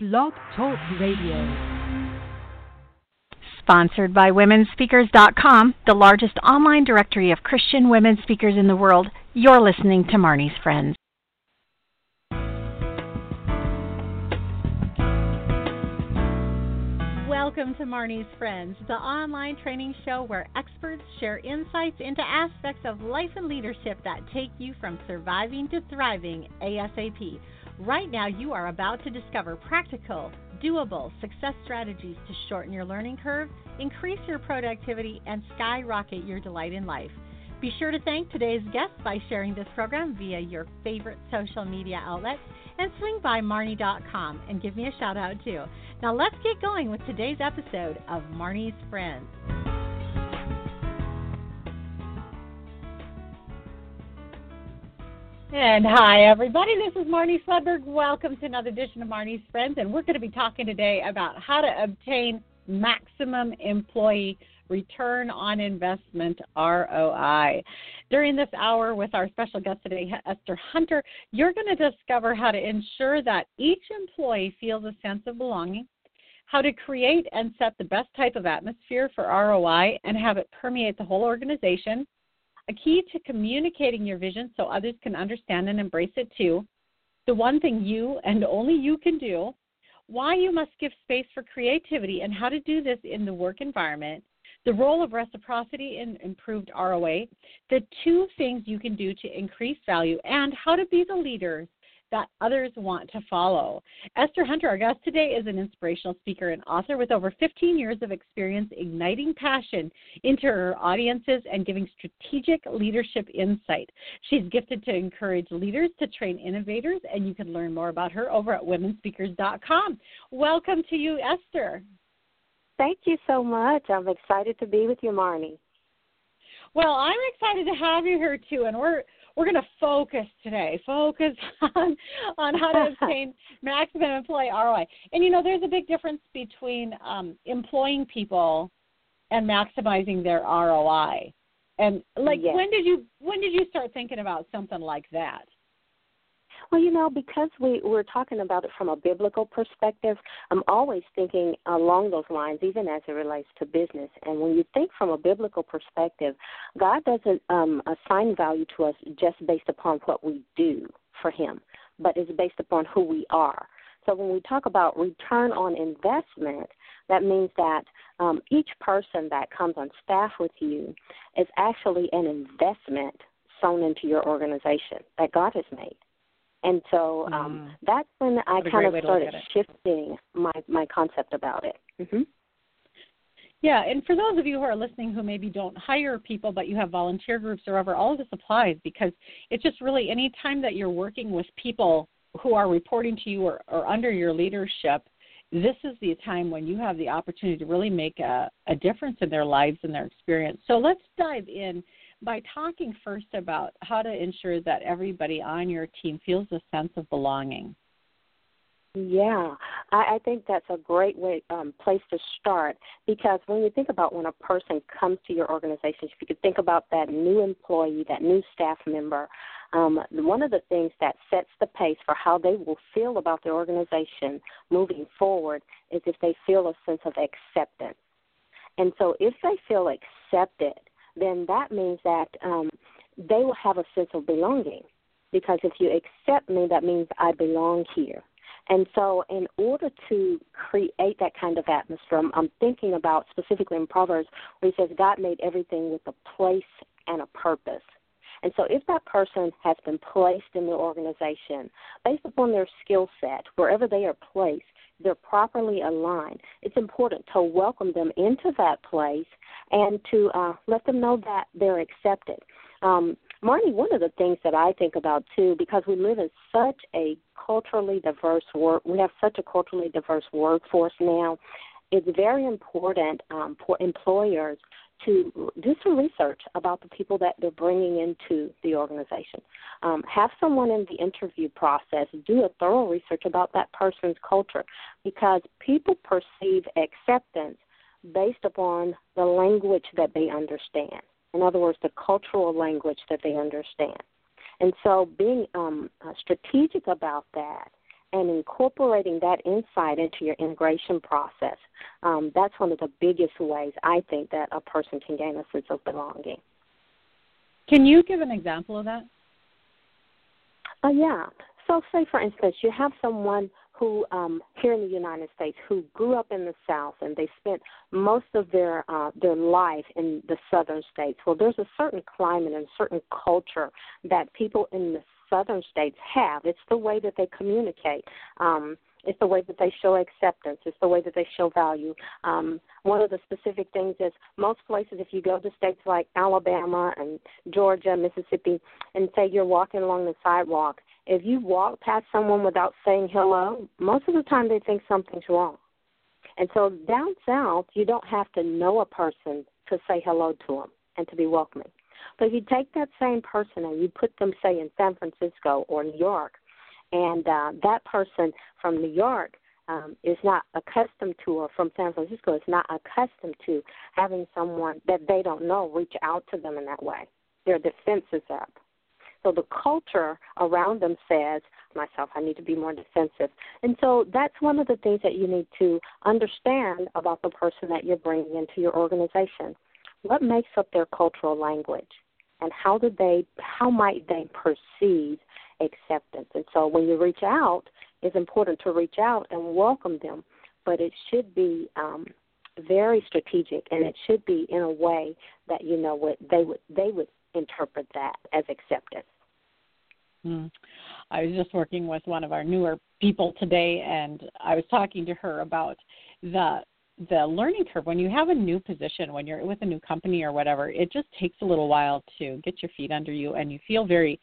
Blog Talk Radio. Sponsored by WomenSpeakers.com, the largest online directory of Christian women speakers in the world. You're listening to Marnie's Friends. Welcome to Marnie's Friends, the online training show where experts share insights into aspects of life and leadership that take you from surviving to thriving ASAP. Right now, you are about to discover practical, doable success strategies to shorten your learning curve, increase your productivity, and skyrocket your delight in life. Be sure to thank today's guests by sharing this program via your favorite social media outlet and swing by Marnie.com and give me a shout out too. Now, let's get going with today's episode of Marnie's Friends. And hi, everybody. This is Marnie Swedberg. Welcome to another edition of Marnie's Friends. And we're going to be talking today about how to obtain maximum employee return on investment ROI. During this hour with our special guest today, Esther Hunter, you're going to discover how to ensure that each employee feels a sense of belonging, how to create and set the best type of atmosphere for ROI and have it permeate the whole organization a key to communicating your vision so others can understand and embrace it too, the one thing you and only you can do, why you must give space for creativity and how to do this in the work environment, the role of reciprocity in improved ROI. the two things you can do to increase value, and how to be the leaders that others want to follow. Esther Hunter, our guest today, is an inspirational speaker and author with over 15 years of experience igniting passion into her audiences and giving strategic leadership insight. She's gifted to encourage leaders to train innovators, and you can learn more about her over at womenspeakers.com. Welcome to you, Esther. Thank you so much. I'm excited to be with you, Marnie. Well, I'm excited to have you here too, and we're we're going to focus today, focus on on how to obtain maximum employee ROI. And you know, there's a big difference between um, employing people and maximizing their ROI. And like, yes. when did you when did you start thinking about something like that? Well, you know, because we we're talking about it from a biblical perspective, I'm always thinking along those lines, even as it relates to business. And when you think from a biblical perspective, God doesn't um, assign value to us just based upon what we do for Him, but it's based upon who we are. So when we talk about return on investment, that means that um, each person that comes on staff with you is actually an investment sown into your organization that God has made. And so um, Mm. that's when I kind of way to look started shifting my my concept about it. hmm Yeah, and for those of you who are listening who maybe don't hire people, but you have volunteer groups or whatever, all of this applies because it's just really any time that you're working with people who are reporting to you or, or under your leadership, this is the time when you have the opportunity to really make a, a difference in their lives and their experience. So let's dive in by talking first about how to ensure that everybody on your team feels a sense of belonging. Yeah, I, I think that's a great way um, place to start because when you think about when a person comes to your organization, if you could think about that new employee, that new staff member, um, one of the things that sets the pace for how they will feel about the organization moving forward is if they feel a sense of acceptance. And so, if they feel accepted, then that means that um, they will have a sense of belonging. Because if you accept me, that means I belong here. And so, in order to create that kind of atmosphere, I'm, I'm thinking about specifically in Proverbs where he says, God made everything with a place and a purpose. And so, if that person has been placed in the organization based upon their skill set, wherever they are placed, they're properly aligned. It's important to welcome them into that place and to uh, let them know that they're accepted. Um, Marnie, one of the things that I think about too, because we live in such a culturally diverse work, we have such a culturally diverse workforce now. It's very important um, for employers to do some research about the people that they're bringing into the organization. Um, have someone in the interview process do a thorough research about that person's culture because people perceive acceptance based upon the language that they understand. In other words, the cultural language that they understand. And so being um, uh, strategic about that and incorporating that insight into your integration process. Um, that's one of the biggest ways I think that a person can gain a sense of belonging. Can you give an example of that? Uh, yeah. So, say for instance, you have someone who um, here in the United States who grew up in the South and they spent most of their uh, their life in the Southern states. Well, there's a certain climate and a certain culture that people in the Southern states have. It's the way that they communicate. Um, it's the way that they show acceptance. It's the way that they show value. Um, one of the specific things is most places, if you go to states like Alabama and Georgia, Mississippi, and say you're walking along the sidewalk, if you walk past someone without saying hello, most of the time they think something's wrong. And so down south, you don't have to know a person to say hello to them and to be welcoming. But if you take that same person and you put them, say, in San Francisco or New York, and uh, that person from New York um, is not accustomed to, or from San Francisco is not accustomed to having someone that they don't know reach out to them in that way. Their defense is up. So the culture around them says, myself, I need to be more defensive. And so that's one of the things that you need to understand about the person that you're bringing into your organization. What makes up their cultural language? And how do they, how might they perceive acceptance? And so when you reach out, it's important to reach out and welcome them, but it should be um, very strategic and it should be in a way that you know what they would they would interpret that as acceptance. Mm. I was just working with one of our newer people today, and I was talking to her about the the learning curve when you have a new position when you're with a new company or whatever it just takes a little while to get your feet under you and you feel very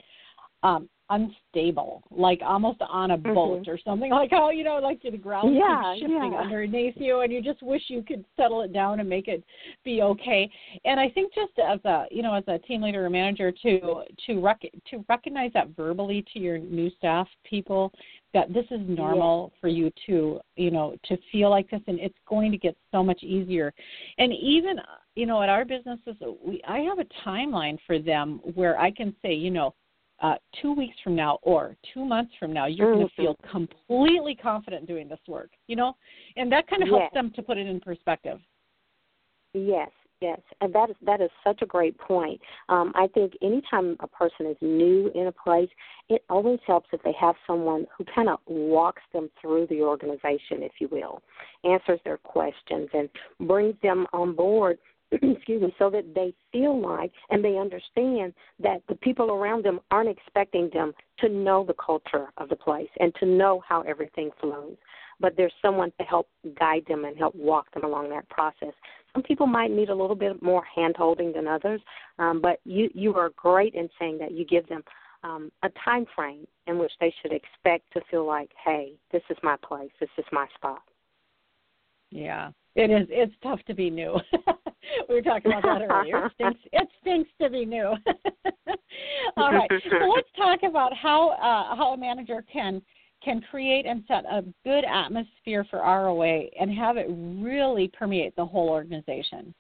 um unstable, like almost on a boat mm-hmm. or something. Like oh, you know, like the ground yeah, keeps shifting yeah. underneath you, and you just wish you could settle it down and make it be okay. And I think just as a you know as a team leader or manager to to rec- to recognize that verbally to your new staff people that this is normal for you to you know to feel like this, and it's going to get so much easier. And even you know at our businesses, we I have a timeline for them where I can say you know uh, two weeks from now or two months from now, you're mm-hmm. going to feel completely confident doing this work, you know? And that kind of helps yes. them to put it in perspective. Yes, yes. And that is that is such a great point. Um, I think anytime a person is new in a place, it always helps if they have someone who kind of walks them through the organization, if you will, answers their questions and brings them on board excuse me, so that they feel like and they understand that the people around them aren't expecting them to know the culture of the place and to know how everything flows. But there's someone to help guide them and help walk them along that process. Some people might need a little bit more hand holding than others, um, but you you are great in saying that you give them um, a time frame in which they should expect to feel like, hey, this is my place, this is my spot. Yeah, it is. It's tough to be new. we were talking about that earlier. It stinks. It stinks to be new. All right. So let's talk about how uh, how a manager can can create and set a good atmosphere for ROI and have it really permeate the whole organization.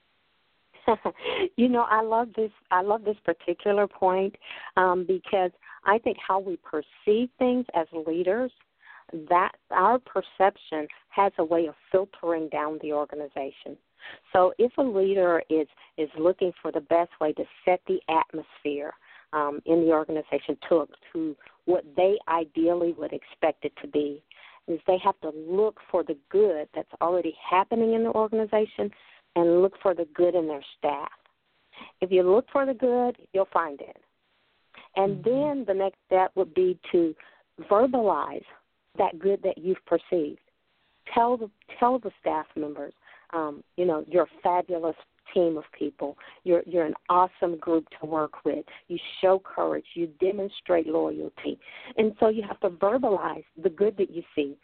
you know, I love this. I love this particular point um, because I think how we perceive things as leaders that our perception has a way of filtering down the organization. So if a leader is is looking for the best way to set the atmosphere um, in the organization to to what they ideally would expect it to be, is they have to look for the good that's already happening in the organization and look for the good in their staff. If you look for the good, you'll find it. And mm-hmm. then the next step would be to verbalize that good that you've perceived. Tell the tell the staff members, um, you know, you're a fabulous team of people. You're you're an awesome group to work with. You show courage. You demonstrate loyalty, and so you have to verbalize the good that you see,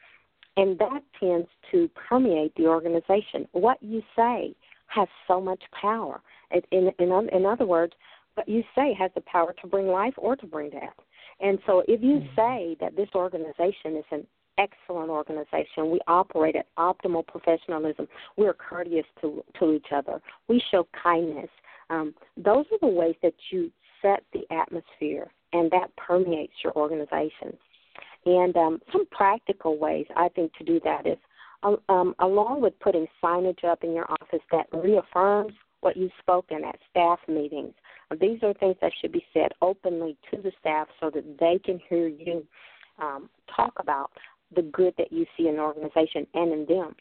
and that tends to permeate the organization. What you say has so much power. In in in other words, what you say has the power to bring life or to bring death. And so if you mm-hmm. say that this organization is an excellent organization, we operate at optimal professionalism, we're courteous to, to each other, we show kindness, um, those are the ways that you set the atmosphere and that permeates your organization. And um, some practical ways I think to do that is, um, um, along with putting signage up in your office that reaffirms what you've spoken at staff meetings. These are things that should be said openly to the staff so that they can hear you um, talk about the good that you see in the organization and in them.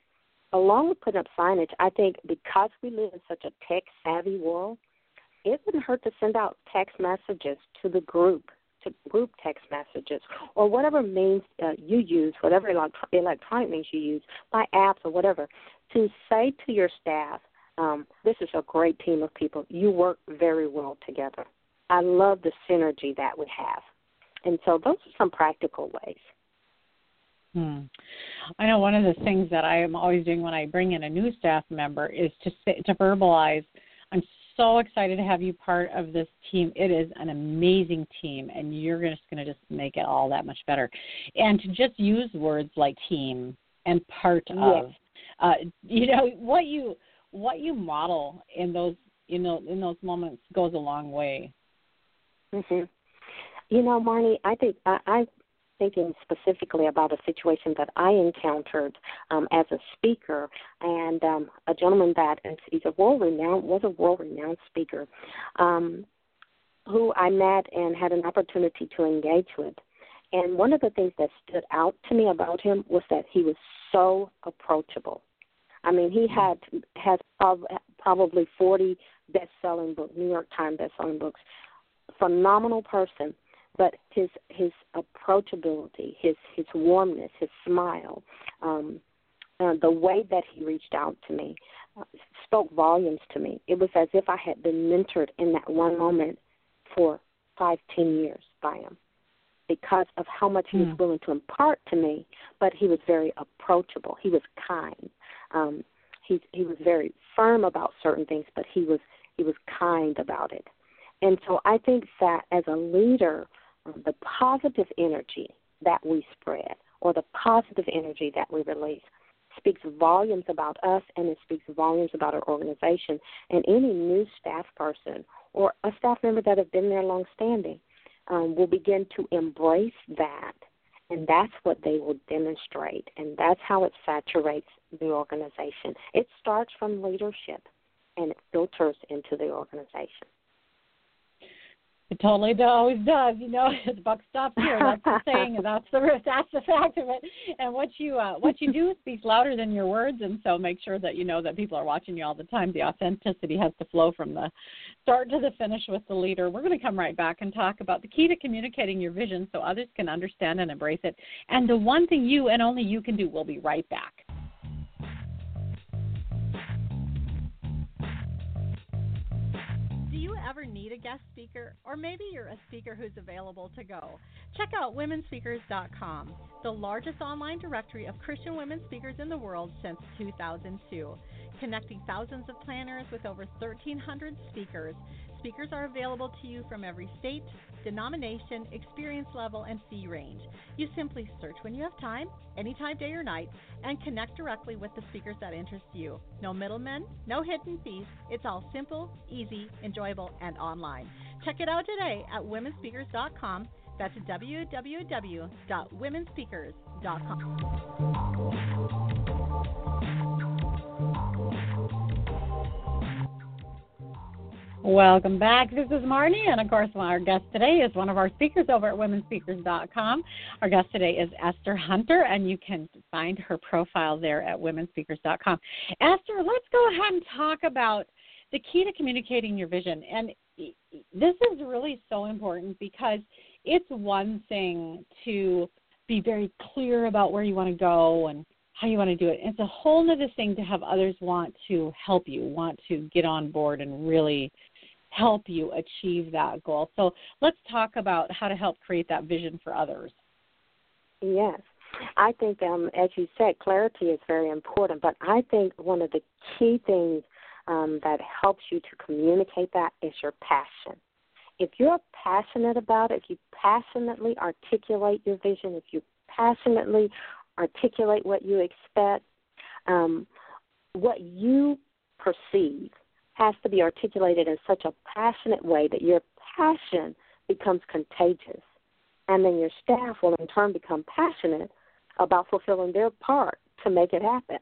Along with putting up signage, I think because we live in such a tech savvy world, it wouldn't hurt to send out text messages to the group, to group text messages, or whatever means uh, you use, whatever electronic means you use, by apps or whatever, to say to your staff, um, this is a great team of people. You work very well together. I love the synergy that we have. And so those are some practical ways. Hmm. I know one of the things that I am always doing when I bring in a new staff member is to say, to verbalize, I'm so excited to have you part of this team. It is an amazing team, and you're just going to just make it all that much better. And to just use words like team and part yes. of, uh, you know, what you what you model in those you know in those moments goes a long way. Mhm. You know, Marnie, I think I, I thinking specifically about a situation that I encountered um, as a speaker, and um, a gentleman that is he's a world renowned was a world renowned speaker, um, who I met and had an opportunity to engage with. And one of the things that stood out to me about him was that he was so approachable. I mean, he had has probably 40 best-selling books, New York Times best-selling books. Phenomenal person, but his his approachability, his his warmness, his smile, um, uh, the way that he reached out to me uh, spoke volumes to me. It was as if I had been mentored in that one moment for five, ten years by him because of how much he was mm. willing to impart to me. But he was very approachable. He was kind. Um, he he was very firm about certain things, but he was he was kind about it. And so I think that as a leader, the positive energy that we spread or the positive energy that we release speaks volumes about us and it speaks volumes about our organization. And any new staff person or a staff member that have been there long standing um, will begin to embrace that. And that's what they will demonstrate. And that's how it saturates the organization. It starts from leadership and it filters into the organization. It totally always does. You know, the buck stops here. That's the saying, and that's the that's the fact of it. And what you uh, what you do speaks louder than your words, and so make sure that you know that people are watching you all the time. The authenticity has to flow from the start to the finish with the leader. We're going to come right back and talk about the key to communicating your vision so others can understand and embrace it. And the one thing you and only you can do. We'll be right back. Ever need a guest speaker, or maybe you're a speaker who's available to go, check out womenspeakers.com, the largest online directory of Christian women speakers in the world since 2002, connecting thousands of planners with over 1,300 speakers. Speakers are available to you from every state, denomination, experience level, and fee range. You simply search when you have time, anytime, day or night, and connect directly with the speakers that interest you. No middlemen, no hidden fees. It's all simple, easy, enjoyable, and online. Check it out today at womenspeakers.com. That's www.womenspeakers.com. Welcome back. This is Marnie, and of course, our guest today is one of our speakers over at womenspeakers.com. Our guest today is Esther Hunter, and you can find her profile there at womenspeakers.com. Esther, let's go ahead and talk about the key to communicating your vision. And this is really so important because it's one thing to be very clear about where you want to go and how you want to do it. It's a whole other thing to have others want to help you, want to get on board and really help you achieve that goal. So let's talk about how to help create that vision for others. Yes. I think, um, as you said, clarity is very important, but I think one of the key things um, that helps you to communicate that is your passion. If you're passionate about it, if you passionately articulate your vision, if you passionately articulate what you expect, um, what you perceive has to be articulated in such a passionate way that your passion becomes contagious. and then your staff will in turn become passionate about fulfilling their part to make it happen.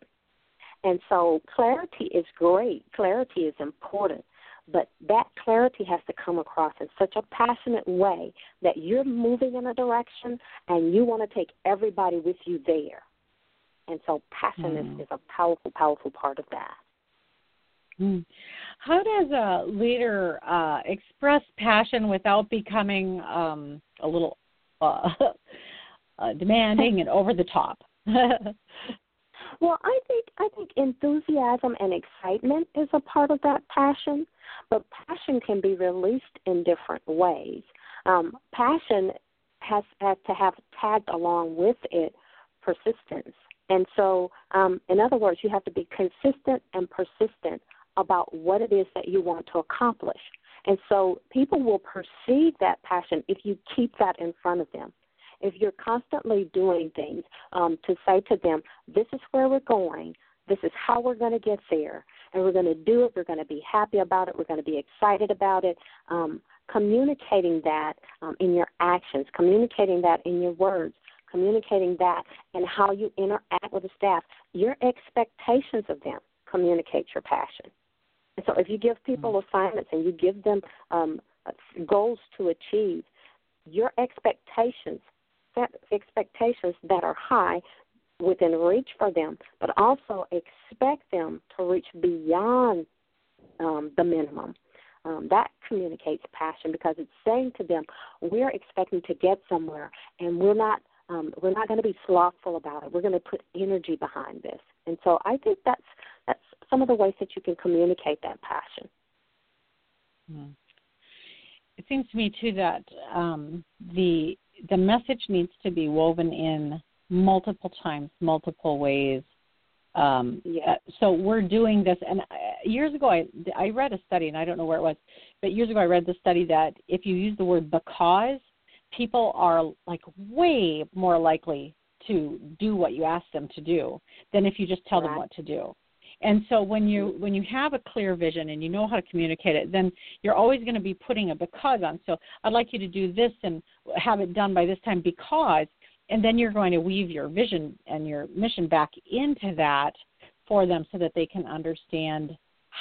And so clarity is great, clarity is important, but that clarity has to come across in such a passionate way that you're moving in a direction and you want to take everybody with you there. And so passion mm. is, is a powerful, powerful part of that. Mm. How does a leader uh, express passion without becoming um, a little uh, uh, demanding and over the top? well, I think I think enthusiasm and excitement is a part of that passion, but passion can be released in different ways. Um, passion has has to have tagged along with it persistence. And so, um, in other words, you have to be consistent and persistent about what it is that you want to accomplish. And so people will perceive that passion if you keep that in front of them. If you're constantly doing things um, to say to them, this is where we're going, this is how we're going to get there, and we're going to do it, we're going to be happy about it, we're going to be excited about it. Um, communicating that um, in your actions, communicating that in your words, communicating that and how you interact with the staff, your expectations of them communicate your passion. And so if you give people mm-hmm. assignments and you give them um, goals to achieve, your expectations, set expectations that are high within reach for them, but also expect them to reach beyond um, the minimum. Um, that communicates passion because it's saying to them, we're expecting to get somewhere, and we're not um, we're not going to be slothful about it. We're going to put energy behind this. And so I think that's that's some of the ways that you can communicate that passion. Mm. It seems to me too that um, the the message needs to be woven in multiple times, multiple ways. Um, yeah. Uh, so we're doing this, and uh, years ago I I read a study, and I don't know where it was, but years ago I read the study that if you use the word because, people are like way more likely to do what you ask them to do than if you just tell right. them what to do. And so when you mm-hmm. when you have a clear vision and you know how to communicate it, then you're always going to be putting a because on. So I'd like you to do this and have it done by this time because and then you're going to weave your vision and your mission back into that for them so that they can understand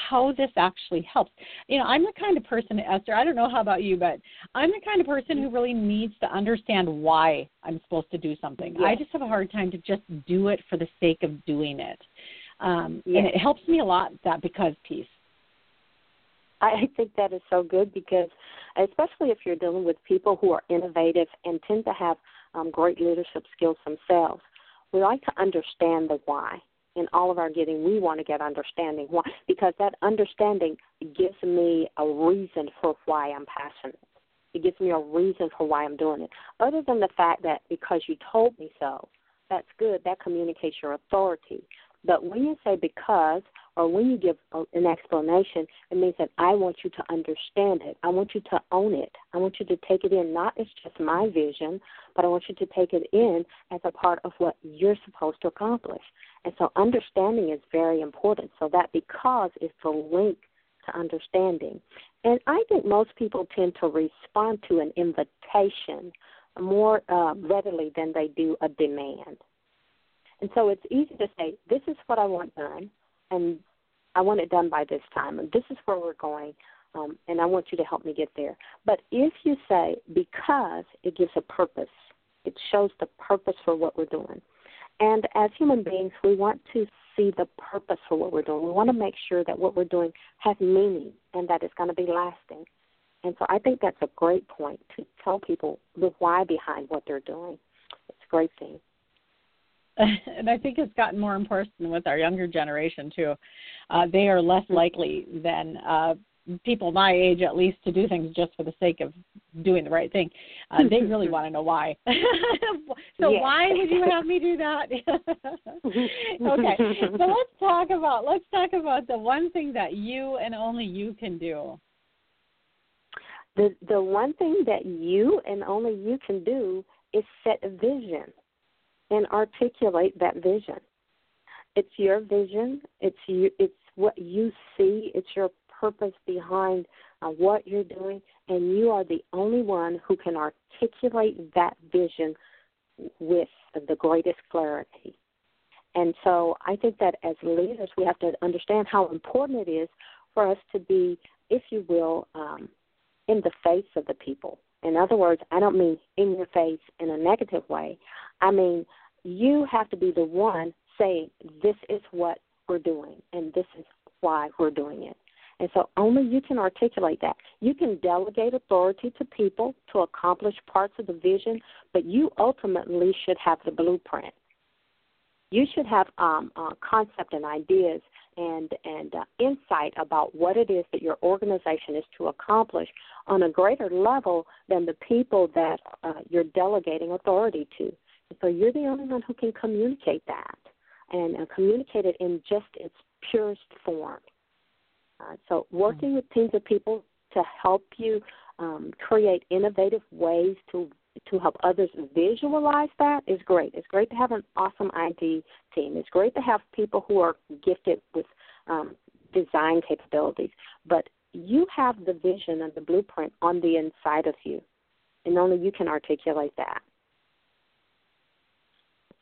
how this actually helps. You know, I'm the kind of person, Esther, I don't know how about you, but I'm the kind of person who really needs to understand why I'm supposed to do something. Yes. I just have a hard time to just do it for the sake of doing it. Um, yes. And it helps me a lot, that because piece. I think that is so good because, especially if you're dealing with people who are innovative and tend to have um, great leadership skills themselves, we like to understand the why in all of our getting, we want to get understanding. Why? Because that understanding gives me a reason for why I'm passionate. It gives me a reason for why I'm doing it. Other than the fact that because you told me so, that's good. That communicates your authority. But when you say because, or when you give an explanation, it means that I want you to understand it. I want you to own it. I want you to take it in not as just my vision, but I want you to take it in as a part of what you're supposed to accomplish. And so understanding is very important. So that because is the link to understanding. And I think most people tend to respond to an invitation more uh, readily than they do a demand. And so it's easy to say, this is what I want done, and I want it done by this time, and this is where we're going, um, and I want you to help me get there. But if you say, because it gives a purpose, it shows the purpose for what we're doing. And as human beings, we want to see the purpose for what we're doing. We want to make sure that what we're doing has meaning and that it's going to be lasting. And so I think that's a great point to tell people the why behind what they're doing. It's a great thing. and I think it's gotten more important with our younger generation too. Uh, they are less likely than uh, people my age, at least, to do things just for the sake of doing the right thing. Uh, they really want to know why. so yes. why would you have me do that? okay, so let's talk about let's talk about the one thing that you and only you can do. The the one thing that you and only you can do is set a vision and articulate that vision. It's your vision. It's you. It's what you see. It's your purpose behind uh, what you're doing. and you are the only one who can articulate that vision with the greatest clarity. And so I think that as leaders, we have to understand how important it is for us to be, if you will, um, in the face of the people. In other words, I don't mean in your face in a negative way. I mean, you have to be the one saying, this is what we're doing, and this is why we're doing it. And so only you can articulate that. You can delegate authority to people to accomplish parts of the vision, but you ultimately should have the blueprint. You should have um, uh, concept and ideas and and uh, insight about what it is that your organization is to accomplish on a greater level than the people that uh, you're delegating authority to. And so you're the only one who can communicate that and uh, communicate it in just its purest form. Uh, so, working with teams of people to help you um, create innovative ways to to help others visualize that is great. It's great to have an awesome ID team. It's great to have people who are gifted with um, design capabilities. But you have the vision and the blueprint on the inside of you, and only you can articulate that.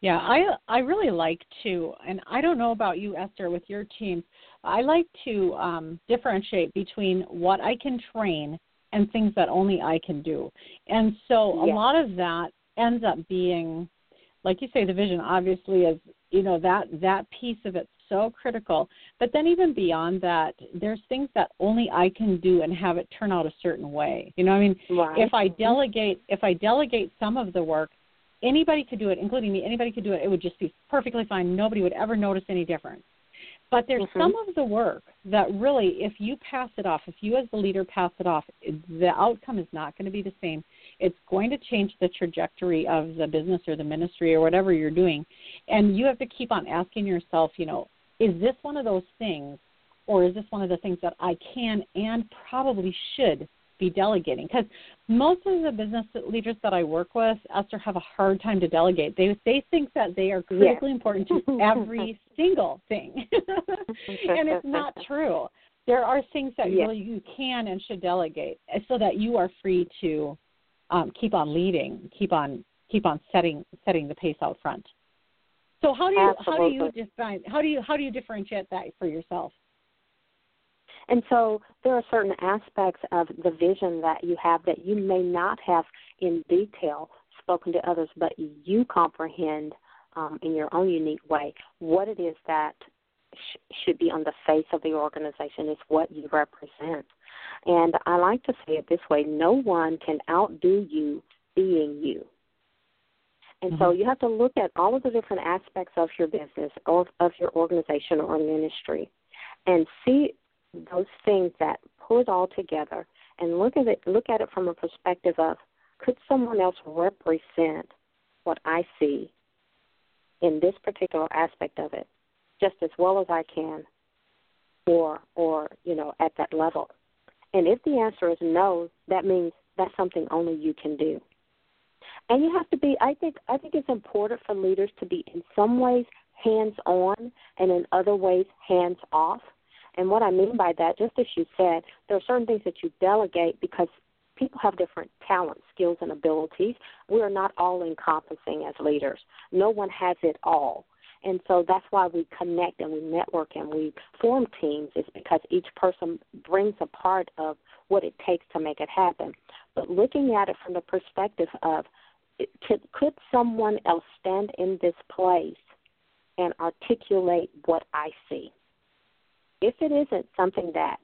Yeah, I I really like to, and I don't know about you, Esther, with your team. I like to um, differentiate between what I can train and things that only I can do. And so a lot of that ends up being, like you say, the vision obviously is you know that that piece of it's so critical. But then even beyond that, there's things that only I can do and have it turn out a certain way. You know, I mean, right. if I mm-hmm. delegate if I delegate some of the work, anybody could do it, including me. Anybody could do it. It would just be perfectly fine. Nobody would ever notice any difference. But there's mm-hmm. some of the work that really, if you pass it off, if you as the leader pass it off, the outcome is not going to be the same. It's going to change the trajectory of the business or the ministry or whatever you're doing. And you have to keep on asking yourself, you know, is this one of those things or is this one of the things that I can and probably should be delegating because most of the business leaders that I work with, Esther, have a hard time to delegate. They they think that they are critically yes. important to every single thing, and it's not true. There are things that yes. really you can and should delegate, eh, so that you are free to um, keep on leading, keep on keep on setting setting the pace out front. So how do you Absolutely. how do you define how do you how do you differentiate that for yourself? And so there are certain aspects of the vision that you have that you may not have in detail spoken to others, but you comprehend um, in your own unique way what it is that sh- should be on the face of the organization is what you represent. And I like to say it this way no one can outdo you being you. And mm-hmm. so you have to look at all of the different aspects of your business, of, of your organization or ministry, and see those things that pull it all together and look at it look at it from a perspective of could someone else represent what I see in this particular aspect of it just as well as I can or or you know at that level. And if the answer is no, that means that's something only you can do. And you have to be I think I think it's important for leaders to be in some ways hands on and in other ways hands off and what I mean by that, just as you said, there are certain things that you delegate because people have different talents, skills, and abilities. We are not all encompassing as leaders. No one has it all. And so that's why we connect and we network and we form teams, is because each person brings a part of what it takes to make it happen. But looking at it from the perspective of could, could someone else stand in this place and articulate what I see? If it isn't something that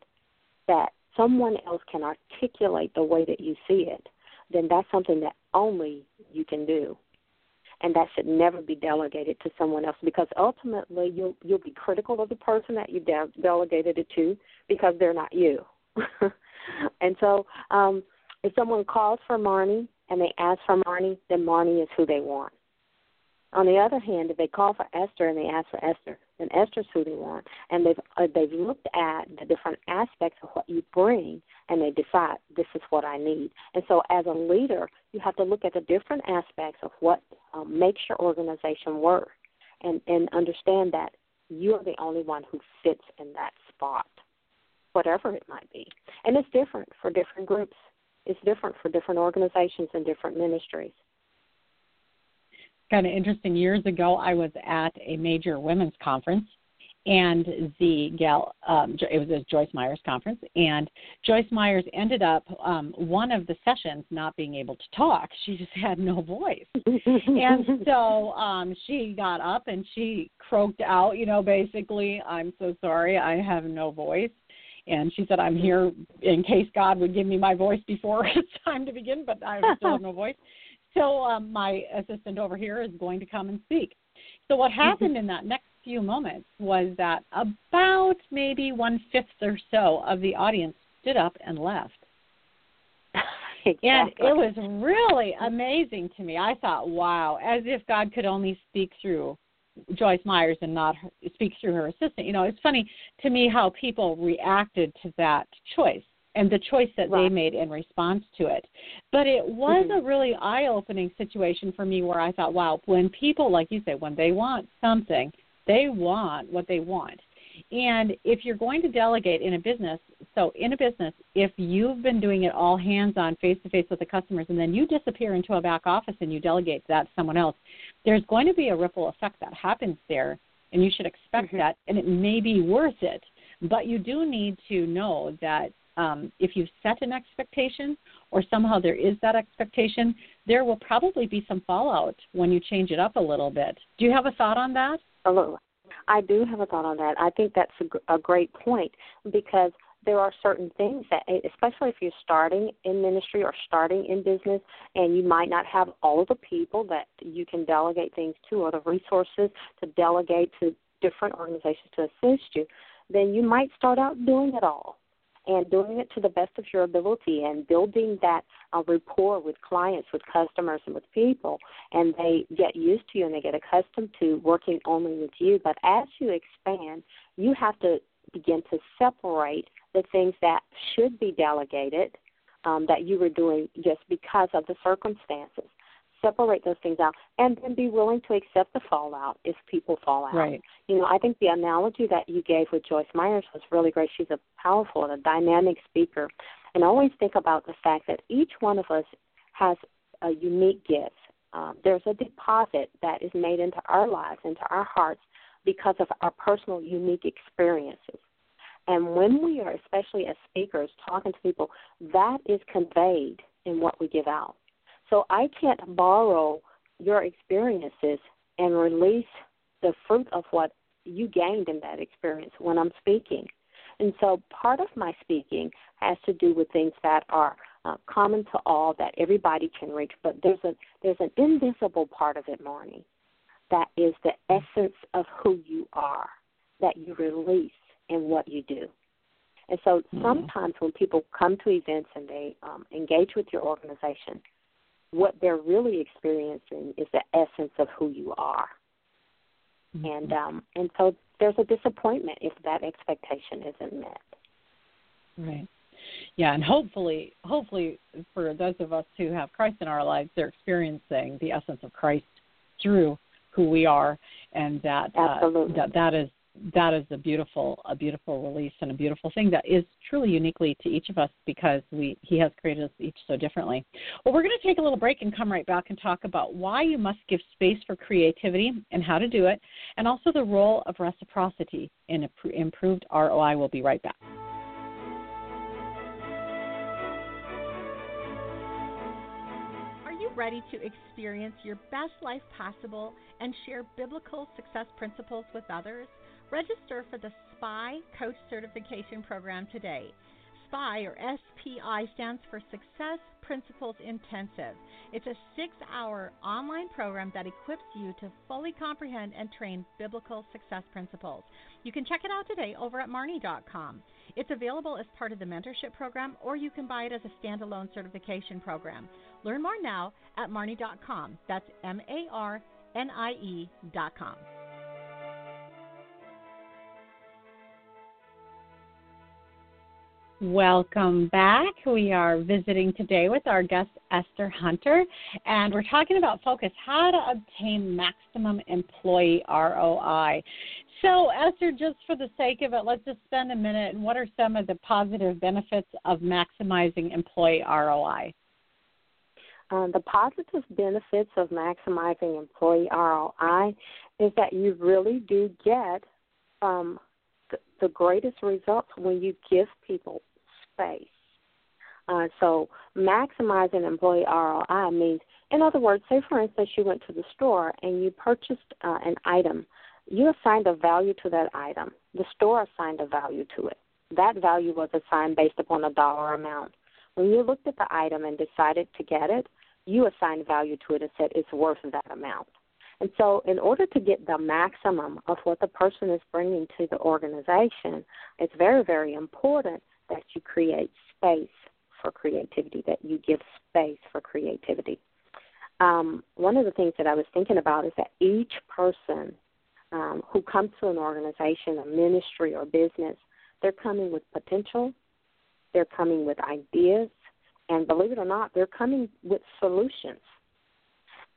that someone else can articulate the way that you see it, then that's something that only you can do. And that should never be delegated to someone else because ultimately you'll you'll be critical of the person that you de- delegated it to because they're not you. and so, um, if someone calls for Marnie and they ask for Marnie, then Marnie is who they want. On the other hand, if they call for Esther and they ask for Esther, Esther's who they want, and they've uh, they've looked at the different aspects of what you bring, and they decide this is what I need. And so, as a leader, you have to look at the different aspects of what um, makes your organization work, and and understand that you are the only one who fits in that spot, whatever it might be. And it's different for different groups. It's different for different organizations and different ministries. Kind of interesting. Years ago, I was at a major women's conference, and the gal um, it was a Joyce Myers conference, and Joyce Myers ended up um, one of the sessions not being able to talk. She just had no voice, and so um, she got up and she croaked out, you know, basically, "I'm so sorry, I have no voice." And she said, "I'm here in case God would give me my voice before it's time to begin, but I still have no voice." So um, my assistant over here is going to come and speak. So what happened in that next few moments was that about maybe one fifth or so of the audience stood up and left. Exactly. And it was really amazing to me. I thought, wow, as if God could only speak through Joyce Myers and not her, speak through her assistant. You know, it's funny to me how people reacted to that choice and the choice that right. they made in response to it. But it was mm-hmm. a really eye opening situation for me where I thought, wow, when people, like you say, when they want something, they want what they want. And if you're going to delegate in a business, so in a business, if you've been doing it all hands on, face to face with the customers, and then you disappear into a back office and you delegate that to someone else, there's going to be a ripple effect that happens there, and you should expect mm-hmm. that, and it may be worth it. But you do need to know that um, if you've set an expectation or somehow there is that expectation, there will probably be some fallout when you change it up a little bit. Do you have a thought on that? Hello. I do have a thought on that. I think that's a, a great point because there are certain things that, especially if you're starting in ministry or starting in business, and you might not have all of the people that you can delegate things to or the resources to delegate to different organizations to assist you, then you might start out doing it all and doing it to the best of your ability and building that uh, rapport with clients, with customers, and with people. And they get used to you and they get accustomed to working only with you. But as you expand, you have to begin to separate the things that should be delegated um, that you were doing just because of the circumstances separate those things out and then be willing to accept the fallout if people fall out. Right. You know, I think the analogy that you gave with Joyce Myers was really great. She's a powerful and a dynamic speaker. And always think about the fact that each one of us has a unique gift. Um, there's a deposit that is made into our lives, into our hearts, because of our personal unique experiences. And when we are, especially as speakers, talking to people, that is conveyed in what we give out. So I can't borrow your experiences and release the fruit of what you gained in that experience when I'm speaking. And so part of my speaking has to do with things that are uh, common to all that everybody can reach, but there's a there's an invisible part of it, Marnie, that is the essence of who you are, that you release in what you do. And so mm-hmm. sometimes when people come to events and they um, engage with your organization, what they're really experiencing is the essence of who you are. Mm-hmm. And um, and so there's a disappointment if that expectation isn't met. Right. Yeah, and hopefully, hopefully, for those of us who have Christ in our lives, they're experiencing the essence of Christ through who we are, and that uh, that that is that is a beautiful a beautiful release and a beautiful thing that is truly uniquely to each of us because we he has created us each so differently. Well, we're going to take a little break and come right back and talk about why you must give space for creativity and how to do it, and also the role of reciprocity in improved ROI. We'll be right back. Are you ready to experience your best life possible and share biblical success principles with others? Register for the SPI Coach Certification Program today. SPI, or SPI, stands for Success Principles Intensive. It's a six hour online program that equips you to fully comprehend and train biblical success principles. You can check it out today over at Marnie.com. It's available as part of the mentorship program, or you can buy it as a standalone certification program. Learn more now at Marnie.com. That's M A R N I E.com. Welcome back. We are visiting today with our guest Esther Hunter, and we're talking about focus how to obtain maximum employee ROI. So, Esther, just for the sake of it, let's just spend a minute. And what are some of the positive benefits of maximizing employee ROI? Um, the positive benefits of maximizing employee ROI is that you really do get um, the greatest results when you give people space. Uh, so maximizing employee ROI means, in other words, say for instance you went to the store and you purchased uh, an item, you assigned a value to that item. The store assigned a value to it. That value was assigned based upon a dollar amount. When you looked at the item and decided to get it, you assigned value to it and said it's worth that amount. And so, in order to get the maximum of what the person is bringing to the organization, it's very, very important that you create space for creativity, that you give space for creativity. Um, one of the things that I was thinking about is that each person um, who comes to an organization, a ministry, or business, they're coming with potential, they're coming with ideas, and believe it or not, they're coming with solutions.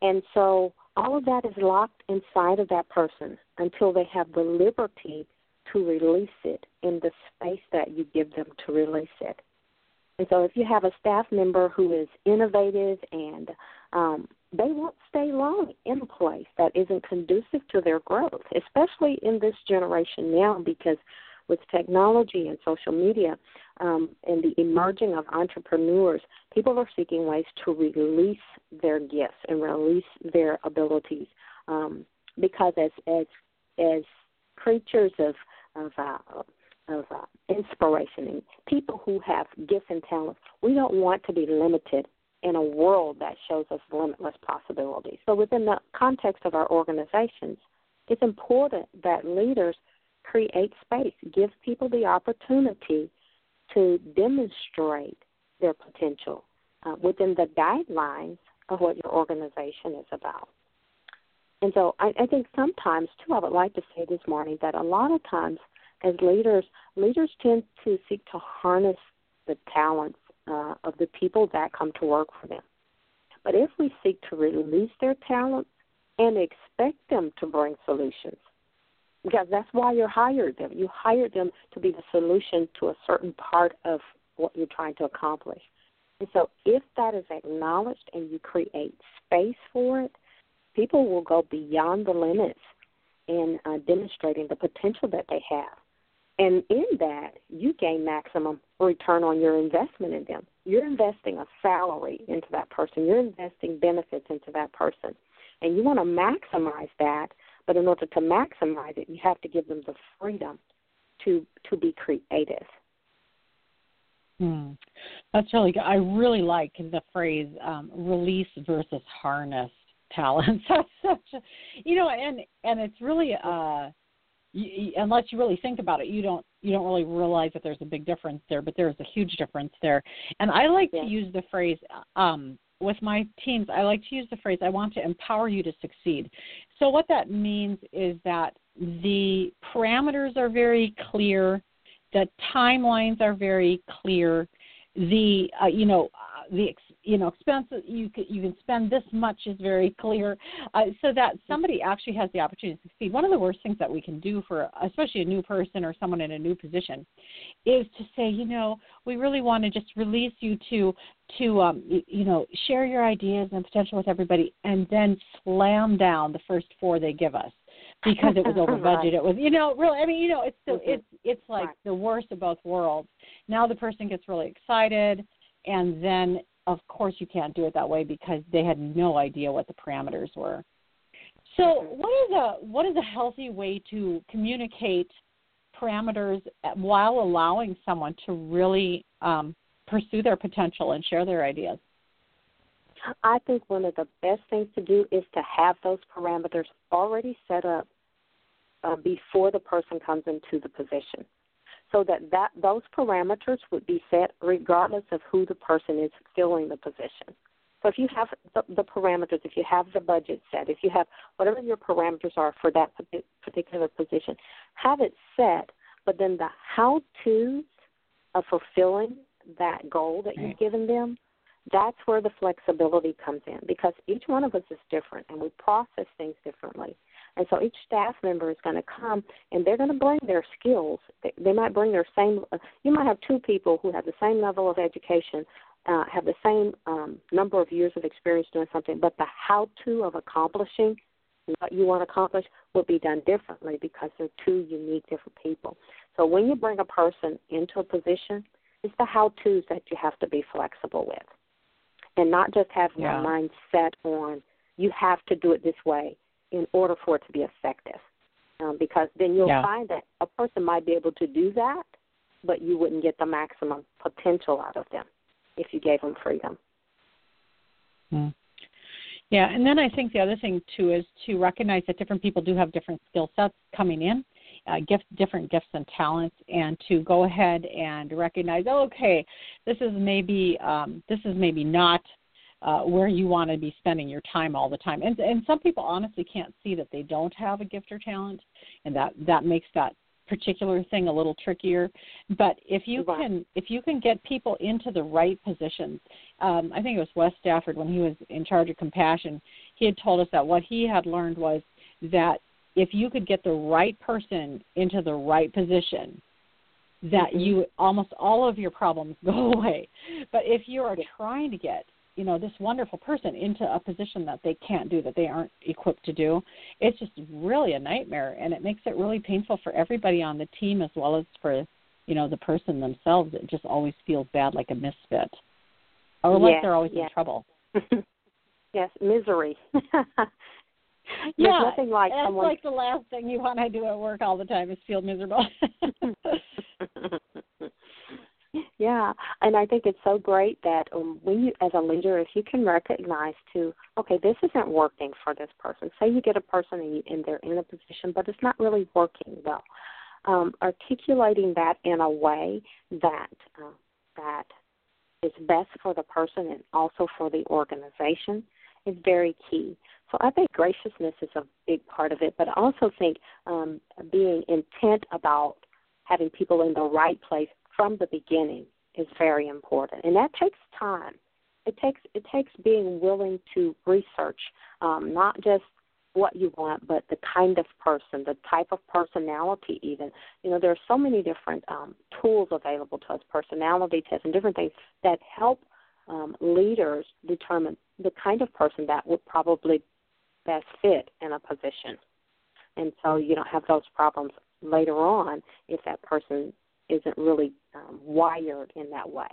And so all of that is locked inside of that person until they have the liberty to release it in the space that you give them to release it. And so if you have a staff member who is innovative and um, they won't stay long in a place that isn't conducive to their growth, especially in this generation now because with technology and social media um, and the emerging of entrepreneurs, people are seeking ways to release their gifts and release their abilities. Um, because as as as creatures of of uh, of uh, inspiration and people who have gifts and talents, we don't want to be limited in a world that shows us limitless possibilities. So within the context of our organizations, it's important that leaders create space, give people the opportunity to demonstrate their potential uh, within the guidelines of what your organization is about. And so I, I think sometimes, too, I would like to say this morning that a lot of times as leaders, leaders tend to seek to harness the talents uh, of the people that come to work for them. But if we seek to release their talents and expect them to bring solutions, because that's why you hired them. You hired them to be the solution to a certain part of what you're trying to accomplish. And so, if that is acknowledged and you create space for it, people will go beyond the limits in uh, demonstrating the potential that they have. And in that, you gain maximum return on your investment in them. You're investing a salary into that person, you're investing benefits into that person. And you want to maximize that but in order to maximize it, you have to give them the freedom to to be creative. Hmm. That's really good. I really like the phrase um, "release versus harness talents." That's such a, you know, and and it's really uh, you, unless you really think about it, you don't you don't really realize that there's a big difference there, but there's a huge difference there. And I like yeah. to use the phrase um, with my teams, I like to use the phrase, I want to empower you to succeed. So, what that means is that the parameters are very clear, the timelines are very clear, the, uh, you know, uh, the you know expenses you can, you can spend this much is very clear uh, so that somebody actually has the opportunity to succeed one of the worst things that we can do for especially a new person or someone in a new position is to say you know we really want to just release you to to um you, know share your ideas and potential with everybody and then slam down the first four they give us because it was over budget. It was, you know, really. I mean, you know, it's so mm-hmm. it's it's like the worst of both worlds. Now the person gets really excited, and then of course you can't do it that way because they had no idea what the parameters were. So what is a what is a healthy way to communicate parameters while allowing someone to really um, pursue their potential and share their ideas? I think one of the best things to do is to have those parameters already set up uh, before the person comes into the position so that, that those parameters would be set regardless of who the person is filling the position. So if you have the, the parameters, if you have the budget set, if you have whatever your parameters are for that particular position, have it set, but then the how to's of fulfilling that goal that you've given them, that's where the flexibility comes in because each one of us is different and we process things differently. And so each staff member is going to come and they're going to bring their skills. They, they might bring their same, uh, you might have two people who have the same level of education, uh, have the same um, number of years of experience doing something, but the how to of accomplishing what you want to accomplish will be done differently because they're two unique, different people. So when you bring a person into a position, it's the how to's that you have to be flexible with and not just have yeah. your mind set on you have to do it this way in order for it to be effective. Um, because then you'll yeah. find that a person might be able to do that, but you wouldn't get the maximum potential out of them if you gave them freedom. Mm. Yeah, and then I think the other thing too is to recognize that different people do have different skill sets coming in, uh, gift, different gifts and talents, and to go ahead and recognize, oh, okay, this is maybe um, this is maybe not uh, where you want to be spending your time all the time. And, and some people honestly can't see that they don't have a gift or talent, and that that makes that particular thing a little trickier. But if you can if you can get people into the right positions, um, I think it was Wes Stafford when he was in charge of compassion. He had told us that what he had learned was that if you could get the right person into the right position, that mm-hmm. you almost all of your problems go away. But if you are trying to get you know this wonderful person into a position that they can't do that they aren't equipped to do it's just really a nightmare and it makes it really painful for everybody on the team as well as for you know the person themselves. It just always feels bad like a misfit. Or like yes, they're always yes. in trouble. Yes misery. Yeah nothing like that's someone... like the last thing you want to do at work all the time is feel miserable Yeah, and I think it's so great that um, when you, as a leader, if you can recognize to, okay, this isn't working for this person. Say you get a person and, you, and they're in a position, but it's not really working well. Um, articulating that in a way that uh, that is best for the person and also for the organization is very key. So I think graciousness is a big part of it, but I also think um, being intent about having people in the right place from the beginning is very important, and that takes time. It takes it takes being willing to research um, not just what you want, but the kind of person, the type of personality, even. You know, there are so many different um, tools available to us, personality tests, and different things that help um, leaders determine the kind of person that would probably best fit in a position. And so you don't have those problems later on if that person isn't really um, wired in that way.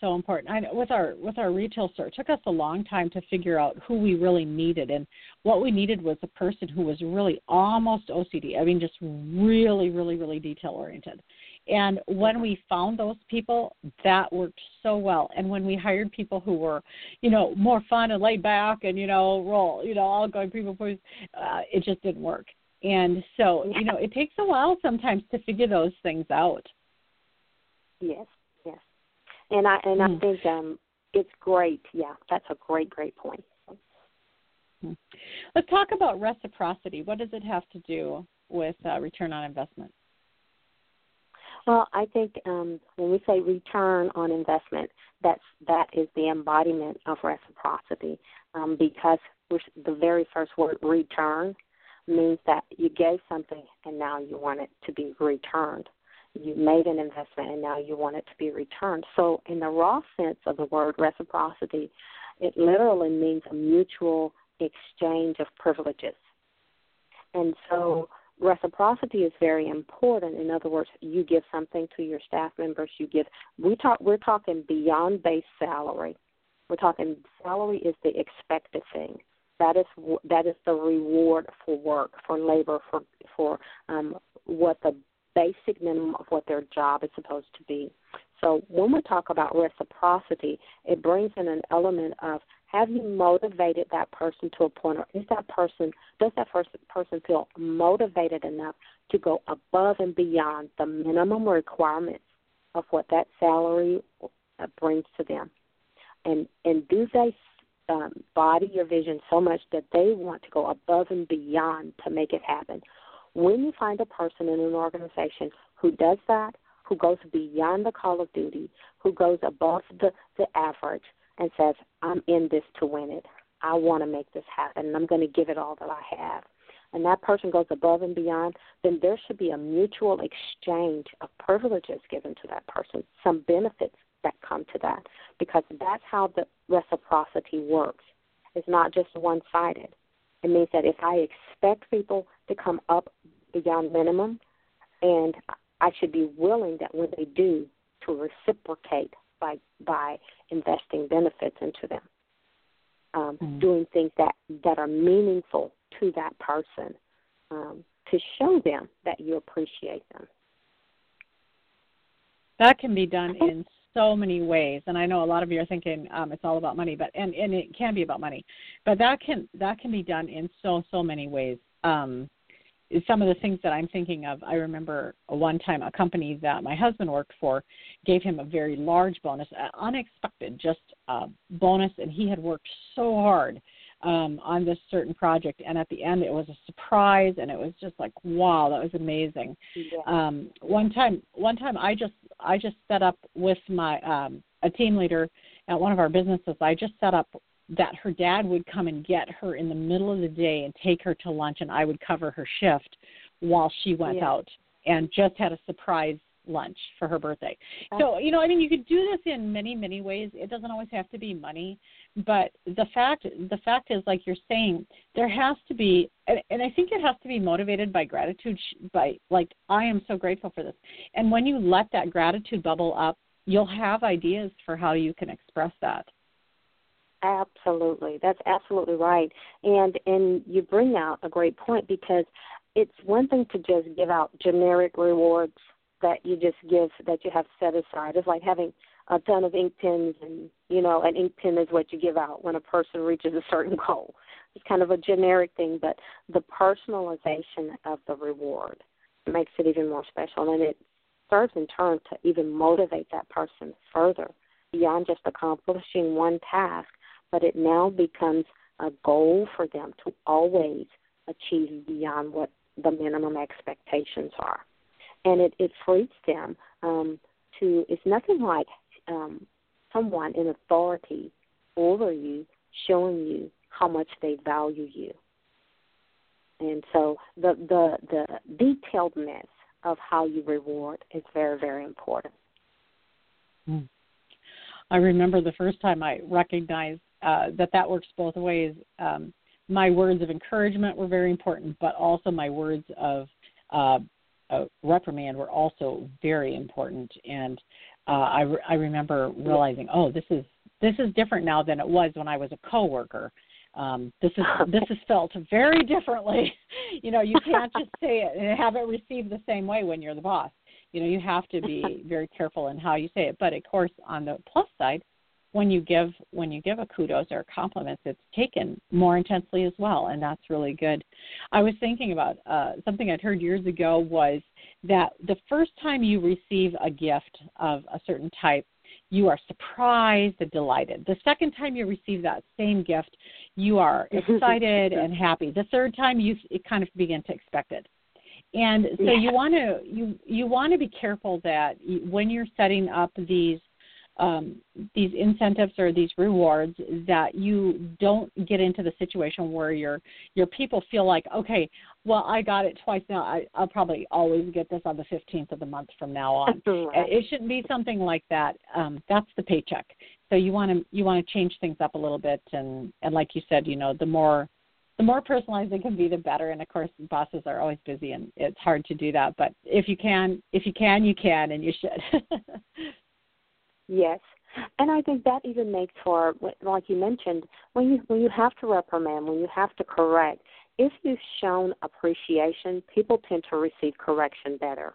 So important. I, know with our with our retail store, it took us a long time to figure out who we really needed, and what we needed was a person who was really almost OCD. I mean, just really, really, really detail oriented. And when we found those people, that worked so well. And when we hired people who were, you know, more fun and laid back and you know, roll, you know, all going people, please, uh, it just didn't work. And so, you know, it takes a while sometimes to figure those things out. Yes, yes, and I and mm. I think um, it's great. Yeah, that's a great, great point. Hmm. Let's talk about reciprocity. What does it have to do with uh, return on investment? Well, I think um, when we say return on investment, that's that is the embodiment of reciprocity, um, because the very first word "return" means that you gave something and now you want it to be returned you made an investment and now you want it to be returned. So, in the raw sense of the word reciprocity, it literally means a mutual exchange of privileges. And so, reciprocity is very important. In other words, you give something to your staff members. You give. We talk. We're talking beyond base salary. We're talking salary is the expected thing. That is that is the reward for work, for labor, for for um, what the basic minimum of what their job is supposed to be. So when we talk about reciprocity, it brings in an element of have you motivated that person to a point, or is that person does that person feel motivated enough to go above and beyond the minimum requirements of what that salary uh, brings to them, and and do they um, body your vision so much that they want to go above and beyond to make it happen? When you find a person in an organization who does that, who goes beyond the call of duty, who goes above the, the average and says, I'm in this to win it. I want to make this happen and I'm going to give it all that I have. and that person goes above and beyond, then there should be a mutual exchange of privileges given to that person, some benefits that come to that, because that's how the reciprocity works. It's not just one sided. It means that if I expect people to come up beyond minimum, and I should be willing that when they do, to reciprocate by by investing benefits into them, um, mm-hmm. doing things that that are meaningful to that person, um, to show them that you appreciate them. That can be done in so many ways and i know a lot of you are thinking um, it's all about money but and and it can be about money but that can that can be done in so so many ways. Um, some of the things that i'm thinking of i remember one time a company that my husband worked for gave him a very large bonus unexpected just a bonus and he had worked so hard um, on this certain project, and at the end it was a surprise, and it was just like, wow, that was amazing. Yeah. Um, one time, one time I just I just set up with my um, a team leader at one of our businesses. I just set up that her dad would come and get her in the middle of the day and take her to lunch, and I would cover her shift while she went yeah. out and just had a surprise lunch for her birthday. Oh. So, you know, I mean, you could do this in many, many ways. It doesn't always have to be money, but the fact the fact is like you're saying there has to be and, and I think it has to be motivated by gratitude by like I am so grateful for this. And when you let that gratitude bubble up, you'll have ideas for how you can express that. Absolutely. That's absolutely right. And and you bring out a great point because it's one thing to just give out generic rewards that you just give that you have set aside. It's like having a ton of ink pens and you know an ink pen is what you give out when a person reaches a certain goal. It's kind of a generic thing, but the personalization of the reward makes it even more special and it serves in turn to even motivate that person further beyond just accomplishing one task, but it now becomes a goal for them to always achieve beyond what the minimum expectations are and it, it frees them um, to. It's nothing like um, someone in authority over you showing you how much they value you. And so the the the detailedness of how you reward is very very important. Hmm. I remember the first time I recognized uh, that that works both ways. Um, my words of encouragement were very important, but also my words of uh, uh, reprimand were also very important. And uh, I, re- I remember realizing, oh, this is this is different now than it was when I was a coworker. Um, this is this is felt very differently. you know, you can't just say it and have it received the same way when you're the boss. You know, you have to be very careful in how you say it. But of course, on the plus side, when you give when you give a kudos or a compliment, it's taken more intensely as well, and that's really good. I was thinking about uh, something I'd heard years ago was that the first time you receive a gift of a certain type, you are surprised and delighted. The second time you receive that same gift, you are excited and happy. The third time, you kind of begin to expect it and so yeah. you want to you you want to be careful that when you're setting up these um, these incentives or these rewards that you don't get into the situation where your your people feel like okay well i got it twice now. I, i'll probably always get this on the 15th of the month from now on. It shouldn't be something like that. Um, that's the paycheck. So you want to you want to change things up a little bit. And and like you said you know the more the more personalized it can be the better. And of course bosses are always busy and it's hard to do that. But if you can if you can you can and you should Yes, and I think that even makes for, like you mentioned, when you when you have to reprimand, when you have to correct, if you've shown appreciation, people tend to receive correction better.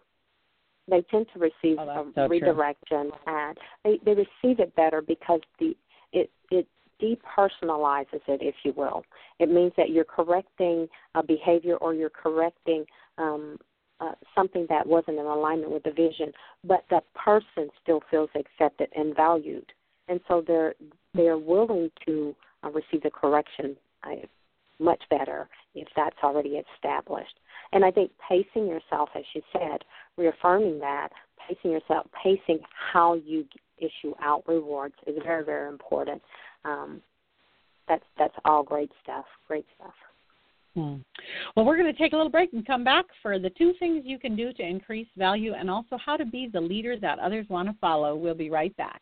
They tend to receive oh, so redirection, true. and they they receive it better because the it it depersonalizes it, if you will. It means that you're correcting a behavior or you're correcting um, uh, something that wasn't in alignment with the vision, but the person still feels accepted and valued, and so they're they're willing to uh, receive the correction uh, much better if that's already established. And I think pacing yourself, as you said, reaffirming that, pacing yourself, pacing how you issue out rewards is very very important. Um, that's that's all great stuff. Great stuff. Hmm. Well, we're going to take a little break and come back for the two things you can do to increase value and also how to be the leader that others want to follow. We'll be right back.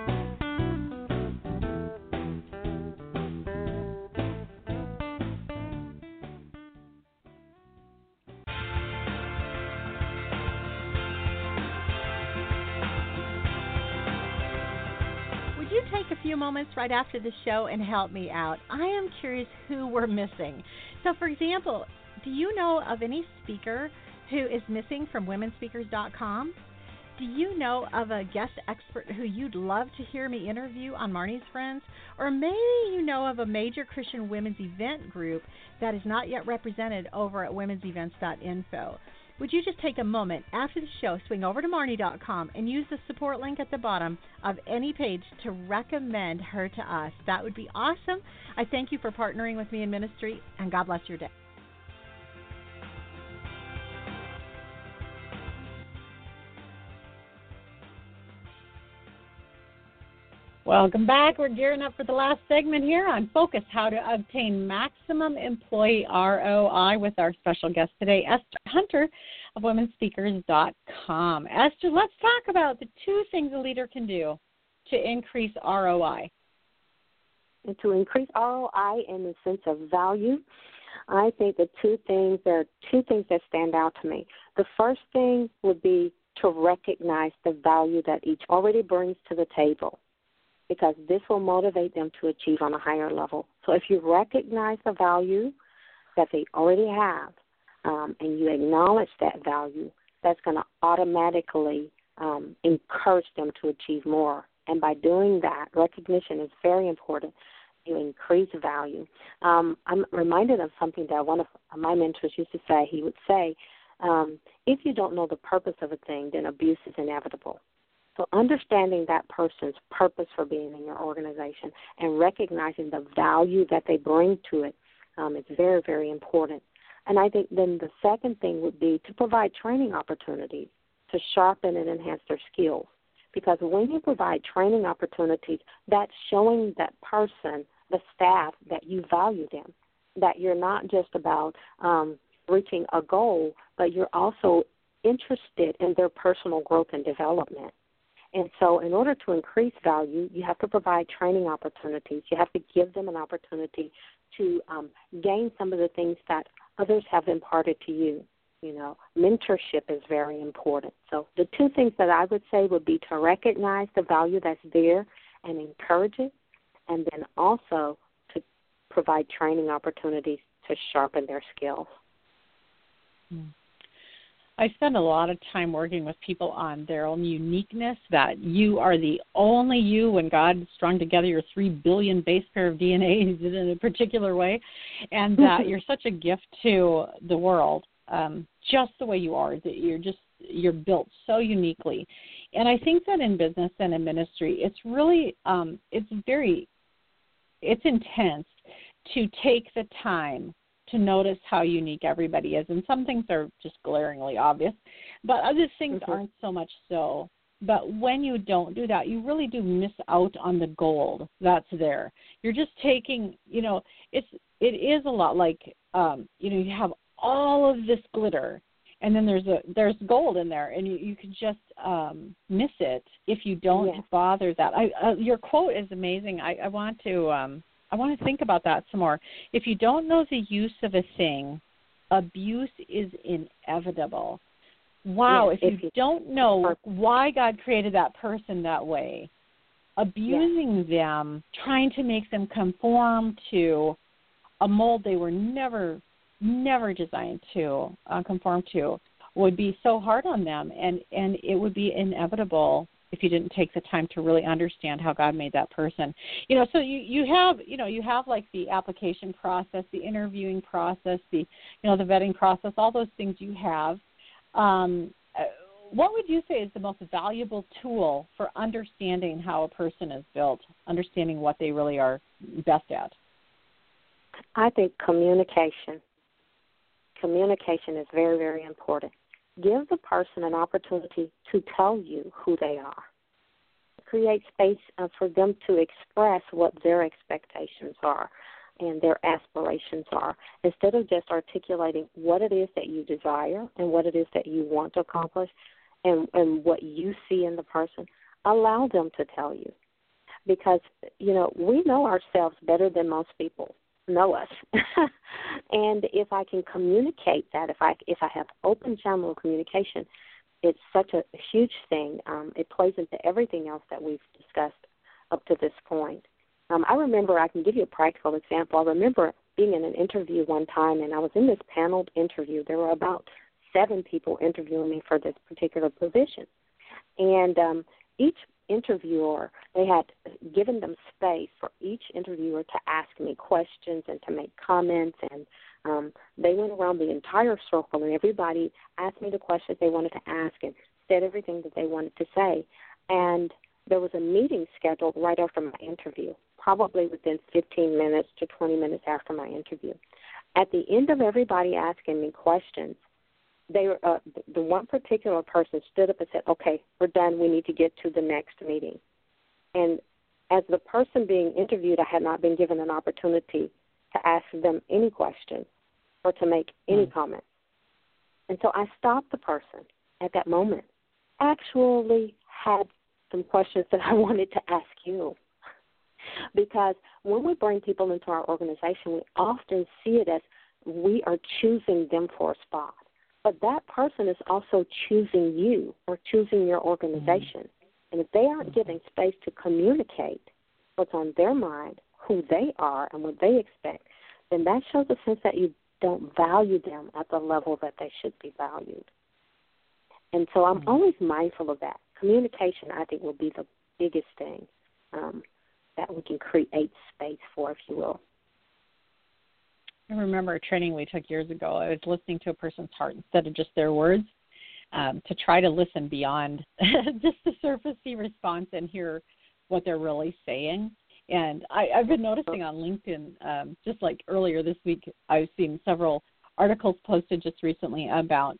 moments right after the show and help me out. I am curious who we're missing. So, for example, do you know of any speaker who is missing from womenspeakers.com? Do you know of a guest expert who you'd love to hear me interview on Marnie's Friends? Or maybe you know of a major Christian women's event group that is not yet represented over at womensevents.info. Would you just take a moment after the show, swing over to Marnie.com, and use the support link at the bottom of any page to recommend her to us? That would be awesome. I thank you for partnering with me in ministry, and God bless your day. Welcome back. We're gearing up for the last segment here on Focus How to Obtain Maximum Employee ROI with our special guest today, Esther Hunter of WomenSpeakers.com. Esther, let's talk about the two things a leader can do to increase ROI. And to increase ROI in the sense of value, I think the two things there are two things that stand out to me. The first thing would be to recognize the value that each already brings to the table because this will motivate them to achieve on a higher level. So if you recognize the value that they already have um, and you acknowledge that value, that's going to automatically um, encourage them to achieve more. And by doing that, recognition is very important. You increase value. Um, I'm reminded of something that one of my mentors used to say. He would say, um, if you don't know the purpose of a thing, then abuse is inevitable. So, understanding that person's purpose for being in your organization and recognizing the value that they bring to it um, is very, very important. And I think then the second thing would be to provide training opportunities to sharpen and enhance their skills. Because when you provide training opportunities, that's showing that person, the staff, that you value them, that you're not just about um, reaching a goal, but you're also interested in their personal growth and development. And so, in order to increase value, you have to provide training opportunities. You have to give them an opportunity to um, gain some of the things that others have imparted to you. You know, mentorship is very important. So, the two things that I would say would be to recognize the value that's there and encourage it, and then also to provide training opportunities to sharpen their skills. Mm. I spend a lot of time working with people on their own uniqueness, that you are the only you when God strung together your three billion base pair of DNAs in a particular way, and that you're such a gift to the world, um, just the way you are, that you're just you're built so uniquely. And I think that in business and in ministry, it's really um, it's very it's intense to take the time to notice how unique everybody is. And some things are just glaringly obvious, but other things mm-hmm. aren't so much so. But when you don't do that, you really do miss out on the gold that's there. You're just taking, you know, it's it is a lot like, um, you know, you have all of this glitter, and then there's a there's gold in there, and you you can just um, miss it if you don't yes. bother that. I uh, your quote is amazing. I, I want to um, I want to think about that some more. If you don't know the use of a thing, abuse is inevitable. Wow, if, if, you, you don't know why God created that person that way, abusing them, trying to make them conform to a mold they were never never designed to uh, conform to would be so hard on them and and it would be inevitable if you didn't take the time to really understand how God made that person. You know, so you you have you know you have like the application process, the interviewing process, the you know the vetting process, all those things you have. Um, uh, what would you say is the most valuable tool for understanding how a person is built, understanding what they really are best at? I think communication. Communication is very, very important. Give the person an opportunity to tell you who they are. Create space uh, for them to express what their expectations are and their aspirations are instead of just articulating what it is that you desire and what it is that you want to accomplish and, and what you see in the person. Allow them to tell you because you know we know ourselves better than most people know us. and if I can communicate that, if I if I have open channel communication, it's such a huge thing. Um, it plays into everything else that we've discussed up to this point. Um, I remember I can give you a practical example. I remember being in an interview one time, and I was in this paneled interview. There were about seven people interviewing me for this particular position, and um, each interviewer, they had given them space for each interviewer to ask me questions and to make comments and um, they went around the entire circle and everybody asked me the questions they wanted to ask and said everything that they wanted to say. And there was a meeting scheduled right after my interview, probably within 15 minutes to 20 minutes after my interview. At the end of everybody asking me questions, they were, uh, the one particular person stood up and said, "Okay, we're done. We need to get to the next meeting." And as the person being interviewed, I had not been given an opportunity to ask them any questions or to make any mm. comments. And so I stopped the person at that moment. Actually, had some questions that I wanted to ask you. because when we bring people into our organization, we often see it as we are choosing them for a spot. But that person is also choosing you or choosing your organization. Mm-hmm. And if they aren't giving space to communicate what's on their mind, who they are, and what they expect, then that shows a sense that you don't value them at the level that they should be valued. And so I'm mm-hmm. always mindful of that. Communication, I think, will be the biggest thing um, that we can create space for, if you will. I remember a training we took years ago. I was listening to a person's heart instead of just their words um, to try to listen beyond just the surfacey response and hear what they're really saying. And I, I've been noticing on LinkedIn, um, just like earlier this week, I've seen several articles posted just recently about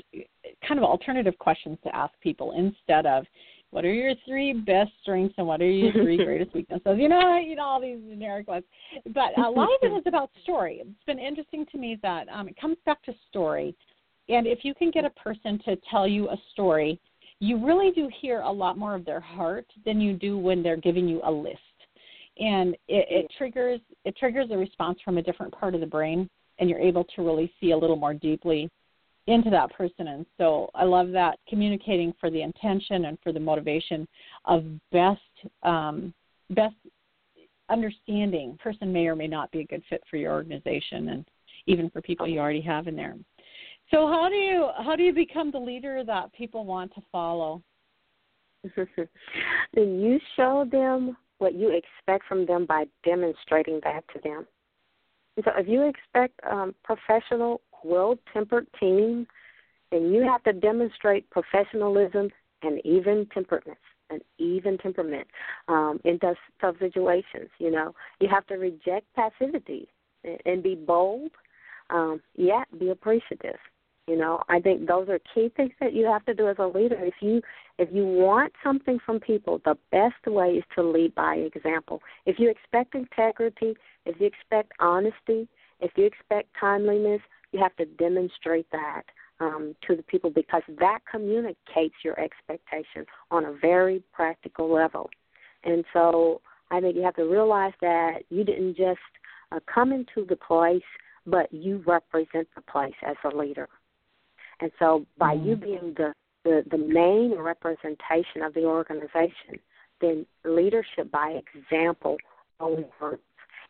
kind of alternative questions to ask people instead of what are your three best strengths and what are your three greatest weaknesses? You know, you know all these generic ones. But a lot of it is about story. It's been interesting to me that um, it comes back to story. And if you can get a person to tell you a story, you really do hear a lot more of their heart than you do when they're giving you a list. And it, it triggers it triggers a response from a different part of the brain, and you're able to really see a little more deeply into that person. And so I love that communicating for the intention and for the motivation of best um, best understanding. Person may or may not be a good fit for your organization, and even for people you already have in there. So how do you how do you become the leader that people want to follow? then you show them what you expect from them by demonstrating that to them. so if you expect um, professional well tempered team, then you have to demonstrate professionalism and even temperedness and even temperament um, in tough, tough situations. You know, you have to reject passivity and, and be bold. Um, yeah, be appreciative. You know, I think those are key things that you have to do as a leader. If you if you want something from people, the best way is to lead by example. If you expect integrity, if you expect honesty, if you expect timeliness, you have to demonstrate that um, to the people because that communicates your expectation on a very practical level. And so I think you have to realize that you didn't just uh, come into the place, but you represent the place as a leader. And so by mm-hmm. you being the, the, the main representation of the organization, then leadership by example only works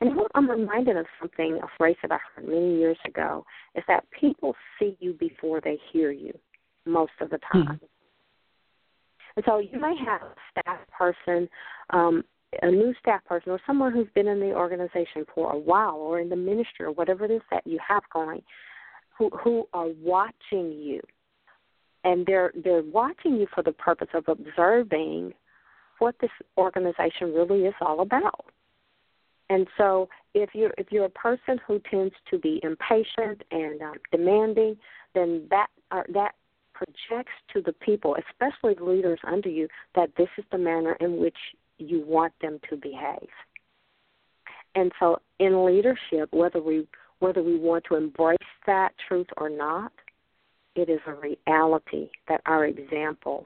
and I'm reminded of something, a phrase that I heard many years ago, is that people see you before they hear you most of the time. And so you may have a staff person, um, a new staff person, or someone who's been in the organization for a while, or in the ministry, or whatever it is that you have going, who who are watching you, and they're they're watching you for the purpose of observing what this organization really is all about. And so, if you're if you're a person who tends to be impatient and um, demanding, then that uh, that projects to the people, especially the leaders under you, that this is the manner in which you want them to behave. And so, in leadership, whether we whether we want to embrace that truth or not, it is a reality that our example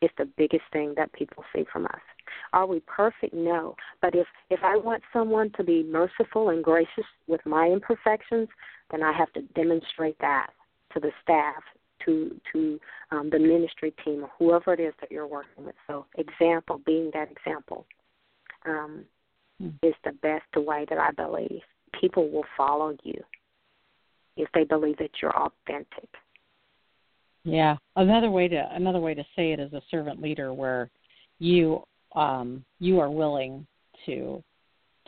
is the biggest thing that people see from us. Are we perfect? No. But if if I want someone to be merciful and gracious with my imperfections, then I have to demonstrate that to the staff, to to um, the ministry team, or whoever it is that you're working with. So, example, being that example, um, mm. is the best way that I believe people will follow you if they believe that you're authentic. Yeah, another way to another way to say it is a servant leader, where you um, you are willing to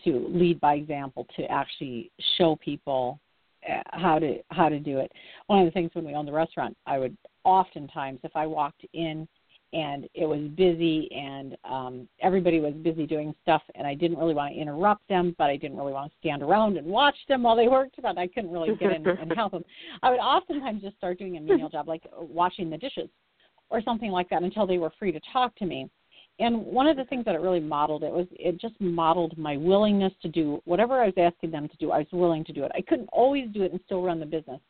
to lead by example, to actually show people uh, how to how to do it. One of the things when we owned the restaurant, I would oftentimes, if I walked in and it was busy and um everybody was busy doing stuff and I didn't really want to interrupt them but I didn't really want to stand around and watch them while they worked but I couldn't really get in and help them. I would oftentimes just start doing a menial job like washing the dishes or something like that until they were free to talk to me. And one of the things that it really modeled it was it just modeled my willingness to do whatever I was asking them to do. I was willing to do it. I couldn't always do it and still run the business,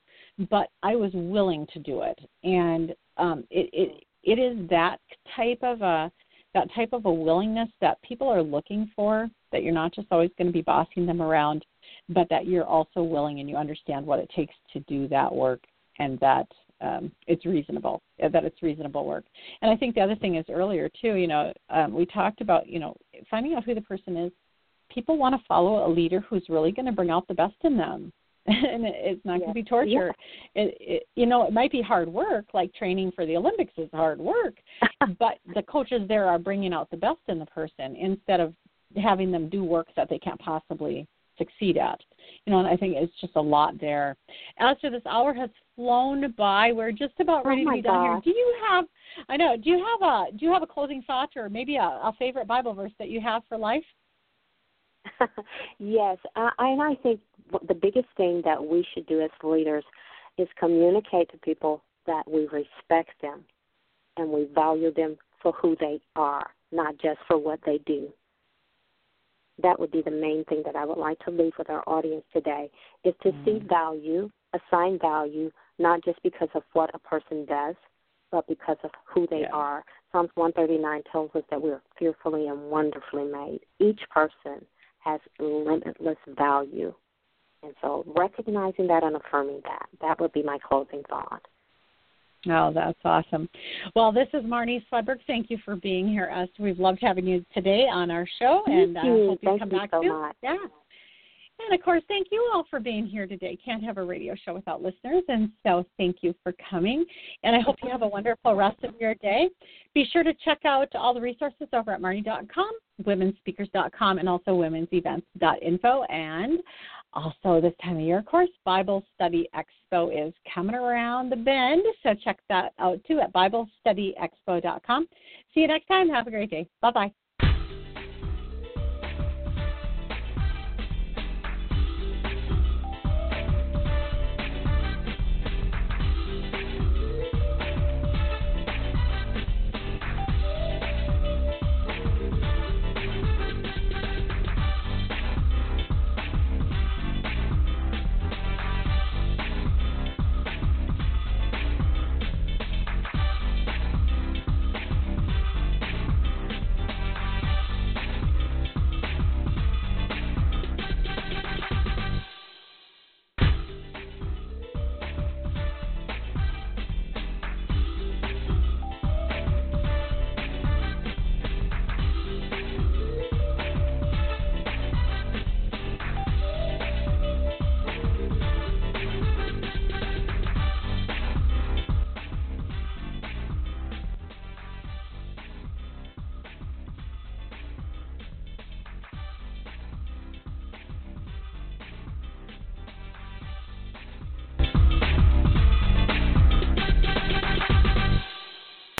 but I was willing to do it. And um, it, it it is that type of a that type of a willingness that people are looking for that you're not just always going to be bossing them around but that you're also willing and you understand what it takes to do that work and that um, it's reasonable that it's reasonable work. And i think the other thing is earlier too you know um, we talked about you know finding out who the person is. People want to follow a leader who's really going to bring out the best in them and it's not yeah. going to be torture. Yeah. It, it, you know, it might be hard work, like training for the Olympics is hard work, but the coaches there are bringing out the best in the person instead of having them do work that they can't possibly succeed at. You know, and I think it's just a lot there. As to this hour has flown by, we're just about oh ready oh to be done here. Do you have? I know. Do you have a Do you have a closing thought or maybe a, a favorite Bible verse that you have for life? yes, uh, and I think the biggest thing that we should do as leaders is communicate to people that we respect them and we value them for who they are, not just for what they do. That would be the main thing that I would like to leave with our audience today is to mm. see value, assign value, not just because of what a person does, but because of who they yeah. are. Psalms 139 tells us that we're fearfully and wonderfully made. Each person has limitless value. And so recognizing that and affirming that, that would be my closing thought. Oh, that's awesome. Well, this is Marnie Swedberg. Thank you for being here. Us, we've loved having you today on our show, and I uh, hope you thank come you back so soon. Much. Yeah. And of course, thank you all for being here today. Can't have a radio show without listeners, and so thank you for coming. And I hope you have a wonderful rest of your day. Be sure to check out all the resources over at marnie.com, womenspeakers.com, and also womensevents.info. And also, this time of year, of course, Bible Study Expo is coming around the bend, so check that out too at BibleStudyExpo.com. See you next time. Have a great day. Bye bye.